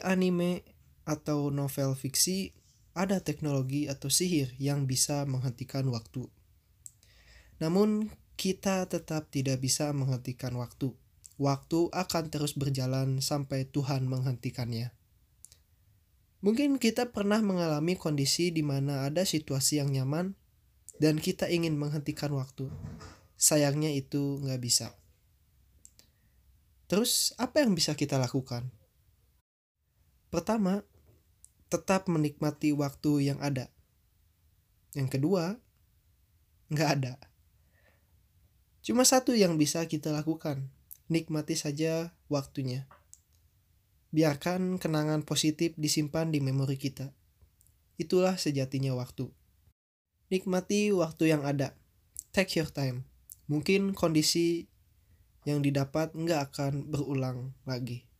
anime atau novel fiksi, ada teknologi atau sihir yang bisa menghentikan waktu. Namun, kita tetap tidak bisa menghentikan waktu. Waktu akan terus berjalan sampai Tuhan menghentikannya. Mungkin kita pernah mengalami kondisi di mana ada situasi yang nyaman dan kita ingin menghentikan waktu. Sayangnya itu nggak bisa. Terus apa yang bisa kita lakukan? Pertama, tetap menikmati waktu yang ada. Yang kedua, nggak ada. Cuma satu yang bisa kita lakukan, nikmati saja waktunya. Biarkan kenangan positif disimpan di memori kita. Itulah sejatinya waktu. Nikmati waktu yang ada. Take your time. Mungkin kondisi yang didapat nggak akan berulang lagi.